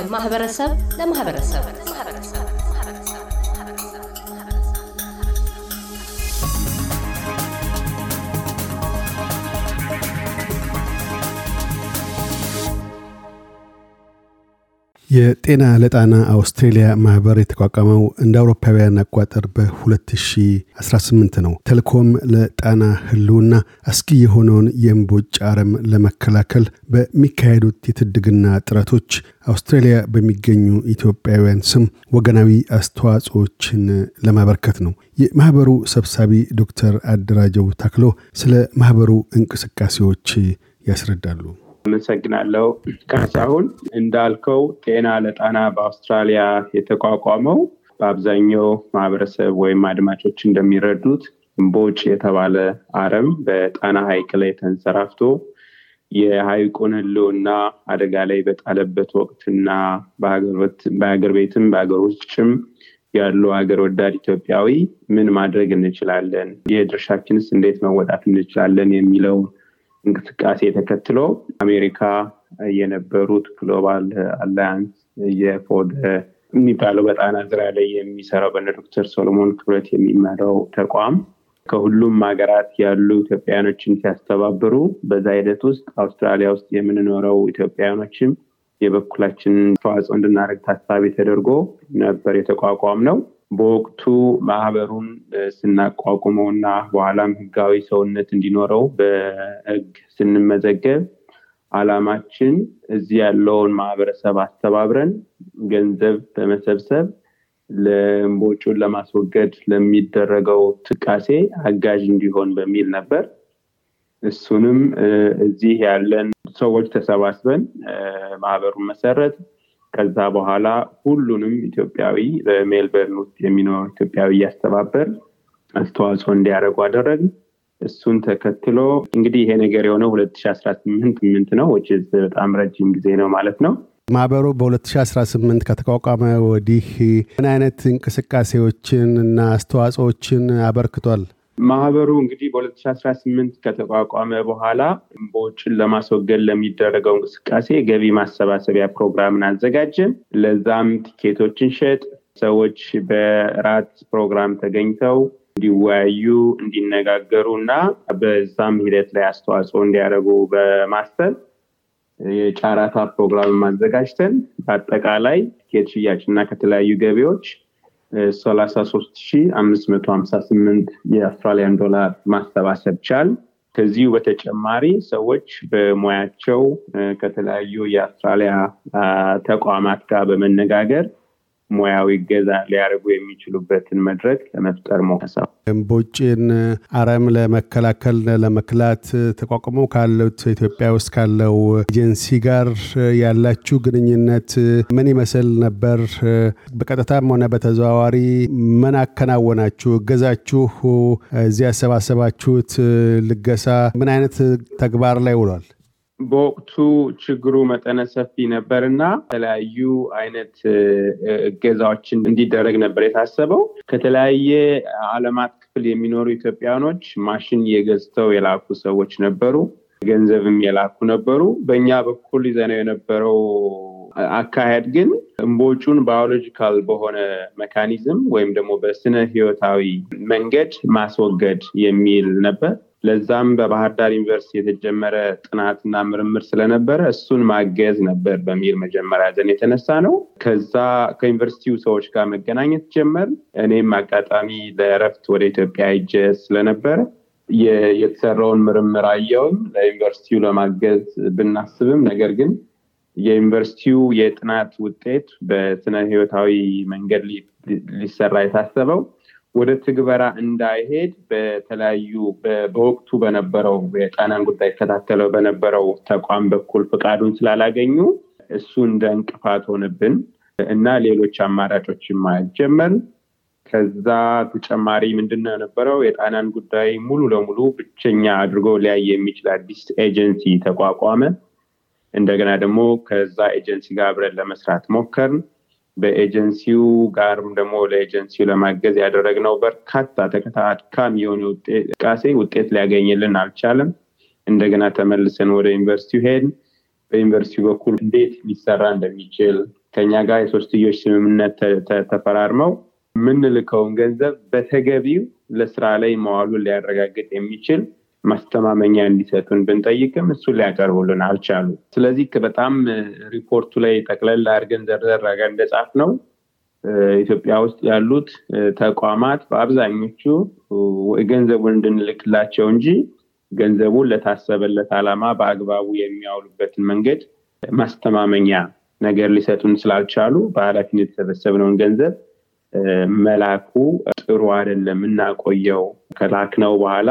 ከማህበረሰብ ለማህበረሰብ የጤና ለጣና አውስትሬሊያ ማህበር የተቋቋመው እንደ አውሮፓውያን አቋጠር በ2018 ነው። ተልኮም ለጣና ህልውና አስጊ የሆነውን የእምቦጭ አረም ለመከላከል በሚካሄዱት የትድግና ጥረቶች አውስትራሊያ በሚገኙ ኢትዮጵያውያን ስም ወገናዊ አስተዋጽኦችን ለማበርከት ነው። የማህበሩ ሰብሳቢ ዶክተር አደራጀው ታክሎ ስለ ማህበሩ እንቅስቃሴዎች ያስረዳሉ። አመሰግናለሁ ካሳሁን። እንዳልከው ጤና ለጣና በአውስትራሊያ የተቋቋመው በአብዛኛው ማህበረሰብ ወይም አድማጮች እንደሚረዱት እምቦጭ የተባለ አረም በጣና ሐይቅ ላይ ተንሰራፍቶ የሐይቁን ህልውና አደጋ ላይ በጣለበት ወቅትና በሀገር ቤትም በሀገር ውጭም ያሉ ሀገር ወዳድ ኢትዮጵያዊ ምን ማድረግ እንችላለን፣ የድርሻችንስ እንዴት መወጣት እንችላለን የሚለው እንቅስቃሴ ተከትሎ አሜሪካ የነበሩት ግሎባል አላያንስ የፎድ የሚባለው በጣና ዙሪያ ላይ የሚሰራው በነ ዶክተር ሶሎሞን ክብረት የሚመራው ተቋም ከሁሉም ሀገራት ያሉ ኢትዮጵያውያኖችን ሲያስተባብሩ በዛ ሂደት ውስጥ አውስትራሊያ ውስጥ የምንኖረው ኢትዮጵያውያኖችም የበኩላችንን አስተዋጽኦ እንድናደርግ ታሳቢ ተደርጎ ነበር የተቋቋም ነው። በወቅቱ ማህበሩን ስናቋቁመው እና በኋላም ህጋዊ ሰውነት እንዲኖረው በህግ ስንመዘገብ አላማችን እዚህ ያለውን ማህበረሰብ አስተባብረን ገንዘብ በመሰብሰብ ለእምቦጩን ለማስወገድ ለሚደረገው ትቃሴ አጋዥ እንዲሆን በሚል ነበር። እሱንም እዚህ ያለን ሰዎች ተሰባስበን ማህበሩን መሰረት ከዛ በኋላ ሁሉንም ኢትዮጵያዊ በሜልበርን ውስጥ የሚኖር ኢትዮጵያዊ እያስተባበር አስተዋጽኦ እንዲያደርጉ አደረግ እሱን ተከትሎ እንግዲህ ይሄ ነገር የሆነው ሁለት ሺ አስራ ነው በጣም ረጅም ጊዜ ነው ማለት ነው። ማህበሩ በ2018 ከተቋቋመ ወዲህ ምን አይነት እንቅስቃሴዎችን እና አስተዋጽኦችን አበርክቷል? ማህበሩ እንግዲህ በ2018 ከተቋቋመ በኋላ እምቦጭን ለማስወገድ ለሚደረገው እንቅስቃሴ ገቢ ማሰባሰቢያ ፕሮግራምን አዘጋጀን። ለዛም ቲኬቶችን ሸጥ፣ ሰዎች በራት ፕሮግራም ተገኝተው እንዲወያዩ፣ እንዲነጋገሩ እና በዛም ሂደት ላይ አስተዋጽኦ እንዲያደርጉ በማሰብ የጫራታ ፕሮግራም አዘጋጅተን በአጠቃላይ ቲኬት ሽያጭ እና ከተለያዩ ገቢዎች ሰላሳ ሶስት ሺ አምስት መቶ ሀምሳ ስምንት የአውስትራሊያን ዶላር ማሰባሰብ ቻል። ከዚሁ በተጨማሪ ሰዎች በሙያቸው ከተለያዩ የአውስትራሊያ ተቋማት ጋር በመነጋገር ሙያዊ ገዛ ሊያደርጉ የሚችሉበትን መድረክ ለመፍጠር ሞከሰው እምቦጭን አረም ለመከላከል ለመክላት ተቋቁሞ ካሉት ኢትዮጵያ ውስጥ ካለው ኤጀንሲ ጋር ያላችሁ ግንኙነት ምን ይመስል ነበር? በቀጥታም ሆነ በተዘዋዋሪ ምን አከናወናችሁ? እገዛችሁ እዚህ ያሰባሰባችሁት ልገሳ ምን አይነት ተግባር ላይ ውሏል? በወቅቱ ችግሩ መጠነ ሰፊ ነበር እና የተለያዩ አይነት እገዛዎችን እንዲደረግ ነበር የታሰበው። ከተለያየ አለማት ክፍል የሚኖሩ ኢትዮጵያኖች ማሽን ገዝተው የላኩ ሰዎች ነበሩ። ገንዘብም የላኩ ነበሩ። በእኛ በኩል ይዘነው የነበረው አካሄድ ግን እምቦጩን biological በሆነ mechanism ወይም ደግሞ በስነ ህይወታዊ መንገድ ማስወገድ የሚል ነበር። ለዛም በባህር ዳር ዩኒቨርሲቲ የተጀመረ ጥናትና ምርምር ስለነበረ እሱን ማገዝ ነበር በሚል መጀመሪያ ይዘን የተነሳነው። ከዛ ከዩኒቨርሲቲው ሰዎች ጋር መገናኘት ጀመር። እኔም አጋጣሚ ለእረፍት ወደ ኢትዮጵያ ሄጄ ስለነበረ የተሰራውን ምርምር አየውም ለዩኒቨርሲቲው ለማገዝ ብናስብም ነገር ግን የዩኒቨርሲቲው የጥናት ውጤት በስነ ህይወታዊ መንገድ ሊሰራ የታሰበው ወደ ትግበራ እንዳይሄድ በተለያዩ በወቅቱ በነበረው የጣናን ጉዳይ ይከታተለው በነበረው ተቋም በኩል ፍቃዱን ስላላገኙ እሱ እንደ እንቅፋት ሆንብን እና ሌሎች አማራጮችን ማየት ከዛ ተጨማሪ ምንድነው የነበረው የጣናን ጉዳይ ሙሉ ለሙሉ ብቸኛ አድርጎ ሊያይ የሚችል አዲስ ኤጀንሲ ተቋቋመ። እንደገና ደግሞ ከዛ ኤጀንሲ ጋር አብረን ለመስራት ሞከርን። በኤጀንሲው ጋርም ደግሞ ለኤጀንሲው ለማገዝ ያደረግነው በርካታ ተከታካሚ የሆነ እንቅስቃሴ ውጤት ሊያገኝልን አልቻለም። እንደገና ተመልሰን ወደ ዩኒቨርሲቲው ሄድን። በዩኒቨርሲቲው በኩል እንዴት ሊሰራ እንደሚችል ከኛ ጋር የሶስትዮሽ ስምምነት ተፈራርመው የምንልከውን ገንዘብ በተገቢው ለስራ ላይ መዋሉን ሊያረጋግጥ የሚችል ማስተማመኛ እንዲሰጡን ብንጠይቅም እሱን ሊያቀርቡልን አልቻሉ። ስለዚህ በጣም ሪፖርቱ ላይ ጠቅለል አድርገን ዘርዘር እንደጻፍ ነው ኢትዮጵያ ውስጥ ያሉት ተቋማት በአብዛኞቹ ገንዘቡን እንድንልክላቸው እንጂ ገንዘቡን ለታሰበለት ዓላማ በአግባቡ የሚያውሉበትን መንገድ ማስተማመኛ ነገር ሊሰጡን ስላልቻሉ በኃላፊነት የተሰበሰብነውን ገንዘብ መላኩ ጥሩ አይደለም፣ እናቆየው ከላክነው በኋላ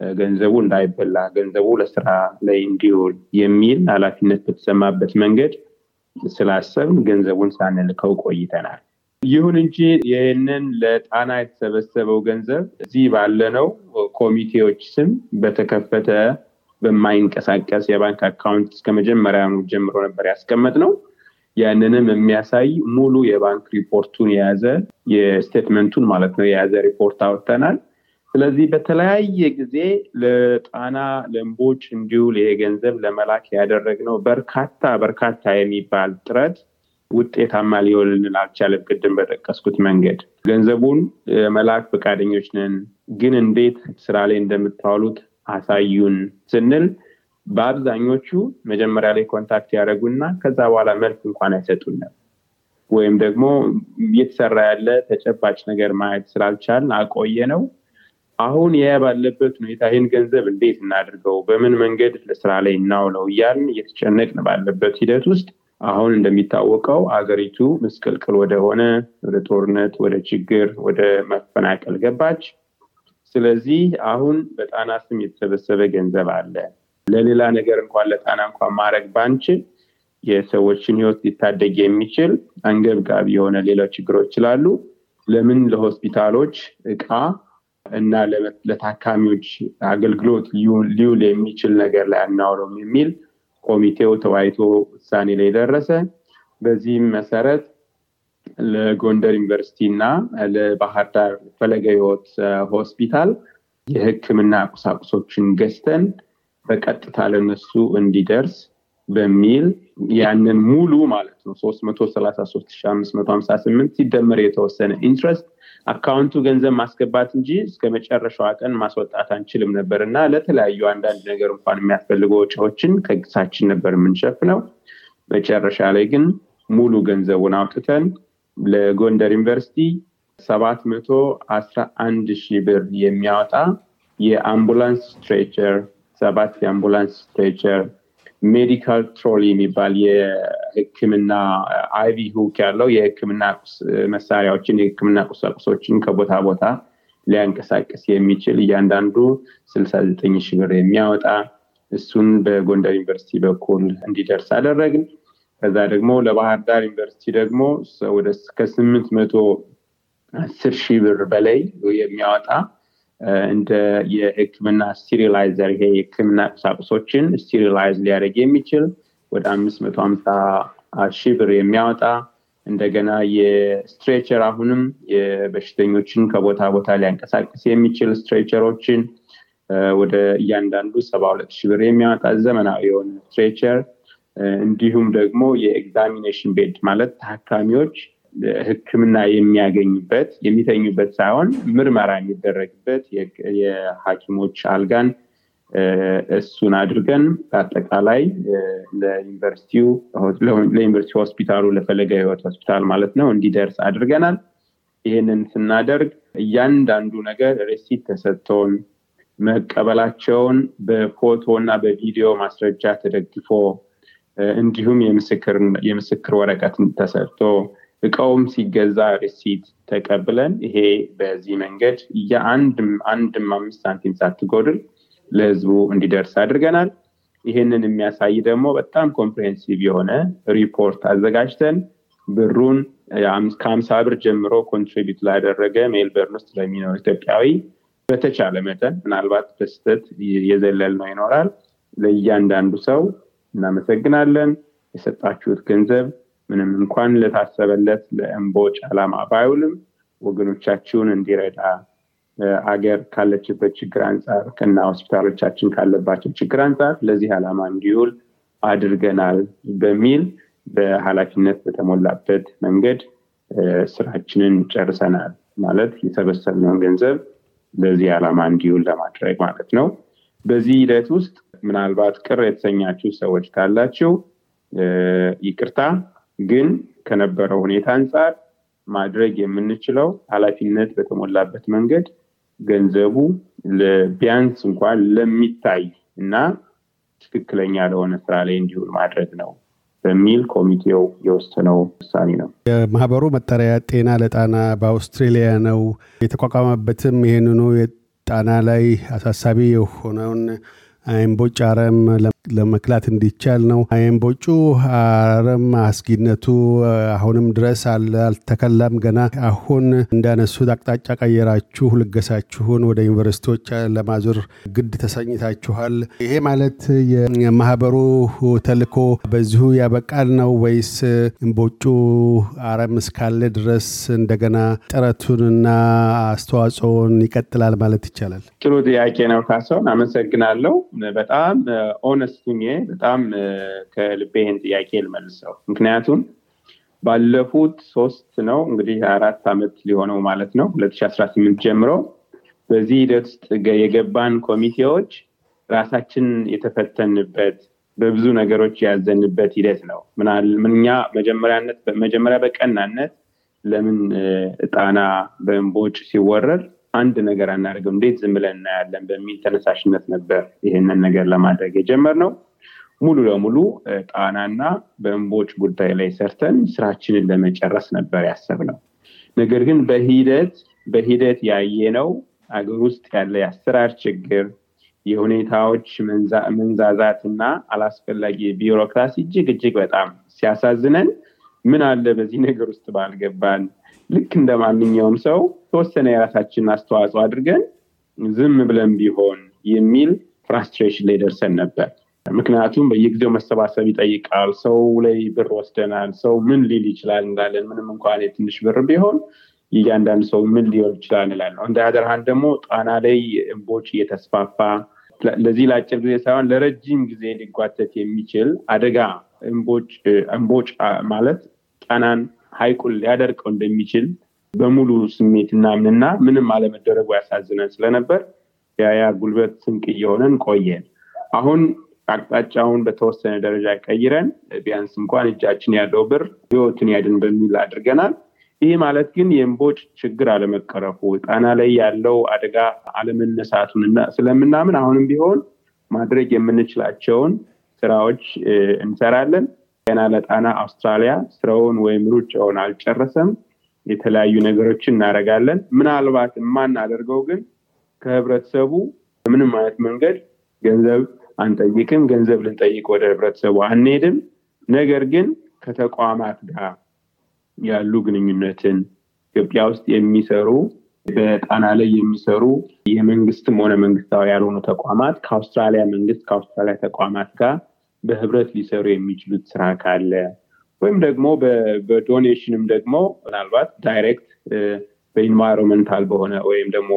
ገንዘቡ እንዳይበላ ገንዘቡ ለስራ ላይ እንዲውል የሚል ኃላፊነት በተሰማበት መንገድ ስላሰብን ገንዘቡን ሳንልከው ቆይተናል። ይሁን እንጂ ይህንን ለጣና የተሰበሰበው ገንዘብ እዚህ ባለነው ኮሚቴዎች ስም በተከፈተ በማይንቀሳቀስ የባንክ account እስከ መጀመሪያ ጀምሮ ነበር ያስቀመጥነው። ያንንም የሚያሳይ ሙሉ የባንክ ሪፖርቱን የያዘ የ statement ኡን ማለት ነው የያዘ ሪፖርት አወጥተናል። ስለዚህ በተለያየ ጊዜ ለጣና ለእምቦጭ ይሄ ገንዘብ ለመላክ ያደረግነው በርካታ በርካታ የሚባል ጥረት ውጤታማ ሊሆንልን አልቻለም። ቅድም በጠቀስኩት መንገድ ገንዘቡን መላክ ፈቃደኞች ነን፣ ግን እንዴት ስራ ላይ እንደምታዋሉት አሳዩን ስንል በአብዛኞቹ መጀመሪያ ላይ contact ያደረጉና ከዛ በኋላ መልስ እንኳን አይሰጡንም ወይም ደግሞ እየተሰራ ያለ ተጨባጭ ነገር ማየት ስላልቻልን አቆየነው። አሁን ያ ባለበት ሁኔታ ይህን ገንዘብ እንዴት እናድርገው፣ በምን መንገድ ለስራ ላይ እናውለው እያልን እየተጨነቅን ባለበት ሂደት ውስጥ አሁን እንደሚታወቀው አገሪቱ ምስቅልቅል ወደሆነ ወደ ጦርነት፣ ወደ ችግር፣ ወደ መፈናቀል ገባች። ስለዚህ አሁን በጣና ስም የተሰበሰበ ገንዘብ አለ። ለሌላ ነገር እንኳን ለጣና እንኳን ማድረግ ባንችል የሰዎችን ህይወት ሊታደግ የሚችል አንገብጋቢ የሆነ ሌሎች ችግሮች ስላሉ ለምን ለሆስፒታሎች እቃ እና ለታካሚዎች አገልግሎት ሊውል የሚችል ነገር ላይ አናውለውም የሚል ኮሚቴው ተወያይቶ ውሳኔ ላይ ደረሰ። በዚህም መሰረት ለጎንደር ዩኒቨርሲቲ እና ለባህር ዳር ፈለገ ህይወት ሆስፒታል የህክምና ቁሳቁሶችን ገዝተን በቀጥታ ለነሱ እንዲደርስ በሚል ያንን ሙሉ ማለት ነው ሶስት መቶ ሰላሳ ሶስት ሺ አምስት መቶ ሀምሳ ስምንት ሲደመር የተወሰነ interest account ኡ ገንዘብ ማስገባት እንጂ እስከ መጨረሻዋ ቀን ማስወጣት አንችልም ነበር እና ለተለያዩ አንዳንድ ነገር እንኳን የሚያስፈልጉ ወጪዎችን ከኪሳችን ነበር የምንሸፍነው። መጨረሻ ላይ ግን ሙሉ ገንዘቡን አውጥተን ለጎንደር ዩኒቨርሲቲ ሰባት መቶ አስራ አንድ ሺህ ብር የሚያወጣ የአምቡላንስ stretcher ሰባት የአምቡላንስ stretcher medical trolley የሚባል የህክምና IV hook ያለው የህክምና መሳሪያዎችን የህክምና ቁሳቁሶችን ከቦታ ቦታ ሊያንቀሳቅስ የሚችል እያንዳንዱ ስልሳ ዘጠኝ ሺህ ብር የሚያወጣ እሱን በጎንደር ዩኒቨርሲቲ በኩል እንዲደርስ አደረግን። ከዛ ደግሞ ለባህር ዳር ዩኒቨርሲቲ ደግሞ ወደ ከስምንት መቶ አስር ሺህ ብር በላይ የሚያወጣ እንደ የህክምና sterilizer ይሄ የህክምና ቁሳቁሶችን sterilize ሊያደርግ የሚችል ወደ አምስት መቶ ሀምሳ ሺህ ብር የሚያወጣ እንደገና የ stretcher አሁንም የበሽተኞችን ከቦታ ቦታ ሊያንቀሳቅስ የሚችል stretcher ኦችን ወደ እያንዳንዱ ሰባ ሁለት ሺህ ብር የሚያወጣ ዘመናዊ የሆነ stretcher እንዲሁም ደግሞ የ examination bed ማለት ታካሚዎች ህክምና የሚያገኙበት የሚተኙበት ሳይሆን ምርመራ የሚደረግበት የሐኪሞች አልጋን እሱን አድርገን በአጠቃላይ ለዩኒቨርሲቲ ሆስፒታሉ ለፈለገ ህይወት ሆስፒታል ማለት ነው እንዲደርስ አድርገናል። ይህንን ስናደርግ እያንዳንዱ ነገር receipt ተሰጥቶን መቀበላቸውን በፎቶ እና በቪዲዮ ማስረጃ ተደግፎ እንዲሁም የምስክር ወረቀት ተሰጥቶ እቃውም ሲገዛ receipt ተቀብለን ይሄ በዚህ መንገድ የአንድም አንድም አምስት ሳንቲም ሳትጎድል ለህዝቡ እንዲደርስ አድርገናል። ይህንን የሚያሳይ ደግሞ በጣም comprehensive የሆነ ሪፖርት አዘጋጅተን ብሩን ከአምሳ ብር ጀምሮ contribute ላደረገ ሜልበርን ውስጥ ለሚኖር ኢትዮጵያዊ በተቻለ መጠን ምናልባት በስህተት የዘለልነው ይኖራል። ለእያንዳንዱ ሰው እናመሰግናለን። የሰጣችሁት ገንዘብ ምንም እንኳን ለታሰበለት ለእምቦጭ ዓላማ ባይውልም ወገኖቻችሁን እንዲረዳ አገር ካለችበት ችግር አንጻር ከነ ሆስፒታሎቻችን ካለባቸው ችግር አንጻር ለዚህ ዓላማ እንዲውል አድርገናል በሚል በኃላፊነት በተሞላበት መንገድ ስራችንን ጨርሰናል ማለት የሰበሰብነውን ገንዘብ ለዚህ ዓላማ እንዲውል ለማድረግ ማለት ነው። በዚህ ሂደት ውስጥ ምናልባት ቅር የተሰኛችሁ ሰዎች ካላችሁ ይቅርታ፣ ግን ከነበረው ሁኔታ አንጻር ማድረግ የምንችለው ኃላፊነት በተሞላበት መንገድ ገንዘቡ ቢያንስ እንኳን ለሚታይ እና ትክክለኛ ለሆነ ስራ ላይ እንዲውል ማድረግ ነው በሚል ኮሚቴው የወሰነው ውሳኔ ነው። የማህበሩ መጠሪያ ጤና ለጣና በአውስትሬሊያ ነው። የተቋቋመበትም ይህንኑ ጣና ላይ አሳሳቢ የሆነውን አይምቦጭ አረም ለመክላት እንዲቻል ነው። አይምቦጩ አረም አስጊነቱ አሁንም ድረስ አልተከላም ገና። አሁን እንዳነሱት አቅጣጫ ቀየራችሁ፣ ልገሳችሁን ወደ ዩኒቨርሲቲዎች ለማዞር ግድ ተሰኝታችኋል። ይሄ ማለት የማህበሩ ተልእኮ በዚሁ ያበቃል ነው ወይስ እምቦጩ አረም እስካለ ድረስ እንደገና ጥረቱንና አስተዋጽኦን ይቀጥላል ማለት ይቻላል? ጥሩ ጥያቄ ነው ካሳሁን፣ አመሰግናለሁ። በጣም honest ሁኜ በጣም ከልቤ ይህን ጥያቄ ልመልሰው። ምክንያቱም ባለፉት ሶስት ነው እንግዲህ አራት ዓመት ሊሆነው ማለት ነው ሁለት ሺ አስራ ስምንት ጀምሮ በዚህ ሂደት ውስጥ የገባን ኮሚቴዎች ራሳችን የተፈተንበት በብዙ ነገሮች ያዘንበት ሂደት ነው። መጀመሪያነት መጀመሪያ በቀናነት ለምን ጣና በእንቦጭ ሲወረድ አንድ ነገር አናደርገው እንዴት ዝም ብለን እናያለን በሚል ተነሳሽነት ነበር ይህንን ነገር ለማድረግ የጀመርነው። ሙሉ ለሙሉ ጣናና በእንቦጭ ጉዳይ ላይ ሰርተን ስራችንን ለመጨረስ ነበር ያሰብነው። ነገር ግን በሂደት በሂደት ያየነው አገር ውስጥ ያለ የአሰራር ችግር፣ የሁኔታዎች መንዛዛት እና አላስፈላጊ ቢሮክራሲ እጅግ እጅግ በጣም ሲያሳዝነን ምን አለ በዚህ ነገር ውስጥ ባልገባን ልክ እንደ ማንኛውም ሰው ተወሰነ የራሳችንን አስተዋጽኦ አድርገን ዝም ብለን ቢሆን የሚል ፍራስትሬሽን ላይ ደርሰን ነበር። ምክንያቱም በየጊዜው መሰባሰብ ይጠይቃል። ሰው ላይ ብር ወስደናል። ሰው ምን ሊል ይችላል እንላለን። ምንም እንኳን የትንሽ ብር ቢሆን እያንዳንዱ ሰው ምን ሊሆን ይችላል እንላለን። እንደ አደርሃን ደግሞ ጣና ላይ እምቦጭ እየተስፋፋ ለዚህ ለአጭር ጊዜ ሳይሆን ለረጅም ጊዜ ሊጓተት የሚችል አደጋ እምቦጭ ማለት ጣናን ሀይቁን ሊያደርቀው እንደሚችል በሙሉ ስሜት እናምንና ምንም አለመደረጉ ያሳዝነን ስለነበር ያያ ጉልበት ስንቅ እየሆነን ቆየን። አሁን አቅጣጫውን በተወሰነ ደረጃ ቀይረን ቢያንስ እንኳን እጃችን ያለው ብር ህይወትን ያድን በሚል አድርገናል። ይህ ማለት ግን የእምቦጭ ችግር አለመቀረፉ ጣና ላይ ያለው አደጋ አለመነሳቱን ስለምናምን አሁንም ቢሆን ማድረግ የምንችላቸውን ስራዎች እንሰራለን። ገና ለጣና አውስትራሊያ ስራውን ወይም ሩጫውን አልጨረሰም። የተለያዩ ነገሮችን እናደርጋለን። ምናልባት የማናደርገው ግን ከህብረተሰቡ በምንም አይነት መንገድ ገንዘብ አንጠይቅም። ገንዘብ ልንጠይቅ ወደ ህብረተሰቡ አንሄድም። ነገር ግን ከተቋማት ጋር ያሉ ግንኙነትን ኢትዮጵያ ውስጥ የሚሰሩ በጣና ላይ የሚሰሩ የመንግስትም ሆነ መንግስታዊ ያልሆኑ ተቋማት ከአውስትራሊያ መንግስት ከአውስትራሊያ ተቋማት ጋር በህብረት ሊሰሩ የሚችሉት ስራ ካለ ወይም ደግሞ በ donation ም ደግሞ ምናልባት direct በ environmental በሆነ ወይም ደግሞ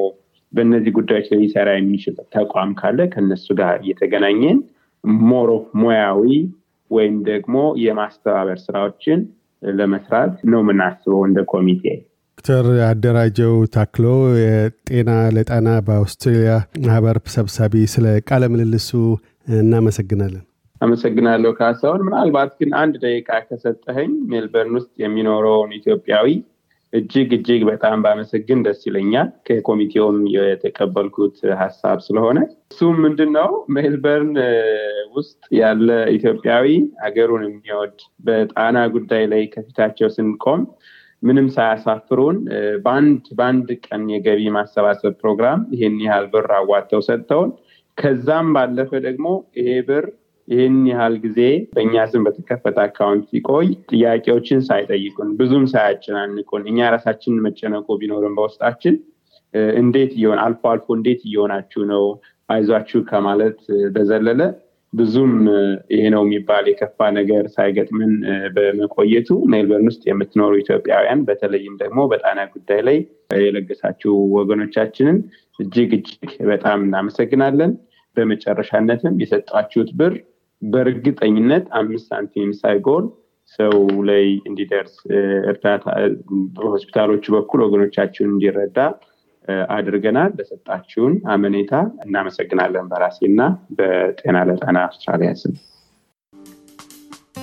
በእነዚህ ጉዳዮች ላይ ሊሰራ የሚችል ተቋም ካለ ከነሱ ጋር እየተገናኘን more of ሙያዊ ወይም ደግሞ የማስተባበር ስራዎችን ለመስራት ነው የምናስበው እንደ ኮሚቴ። ዶክተር አደራጀው ታክሎ የጤና ለጣና በአውስትሬሊያ ማህበር ሰብሳቢ፣ ስለ ቃለ ምልልሱ እናመሰግናለን። አመሰግናለሁ ካሳሁን። ምናልባት ግን አንድ ደቂቃ ከሰጠኸኝ ሜልበርን ውስጥ የሚኖረውን ኢትዮጵያዊ እጅግ እጅግ በጣም ባመሰግን ደስ ይለኛል። ከኮሚቴውም የተቀበልኩት ሀሳብ ስለሆነ እሱም ምንድን ነው ሜልበርን ውስጥ ያለ ኢትዮጵያዊ ሀገሩን የሚወድ በጣና ጉዳይ ላይ ከፊታቸው ስንቆም ምንም ሳያሳፍሩን በአንድ በአንድ ቀን የገቢ ማሰባሰብ ፕሮግራም ይሄን ያህል ብር አዋተው ሰጥተውን ከዛም ባለፈ ደግሞ ይሄ ብር ይህን ያህል ጊዜ በእኛ ስም በተከፈተ account ሲቆይ ጥያቄዎችን ሳይጠይቁን ብዙም ሳያጨናንቁን እኛ ራሳችን መጨነቁ ቢኖርም በውስጣችን እንዴት እየሆን አልፎ አልፎ እንዴት እየሆናችሁ ነው አይዟችሁ ከማለት በዘለለ ብዙም ይሄ ነው የሚባል የከፋ ነገር ሳይገጥምን በመቆየቱ ሜልበርን ውስጥ የምትኖሩ ኢትዮጵያውያን በተለይም ደግሞ በጣና ጉዳይ ላይ የለገሳችሁ ወገኖቻችንን እጅግ እጅግ በጣም እናመሰግናለን። በመጨረሻነትም የሰጣችሁት ብር በእርግጠኝነት አምስት ሳንቲም ሳይጎል ሰው ላይ እንዲደርስ እርዳታ በሆስፒታሎቹ በኩል ወገኖቻችሁን እንዲረዳ አድርገናል። ለሰጣችሁን አመኔታ እናመሰግናለን። በራሴ እና በጤና ለጣና አውስትራሊያ ስም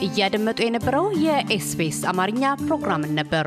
እያደመጡ የነበረው የኤስቢኤስ አማርኛ ፕሮግራምን ነበር።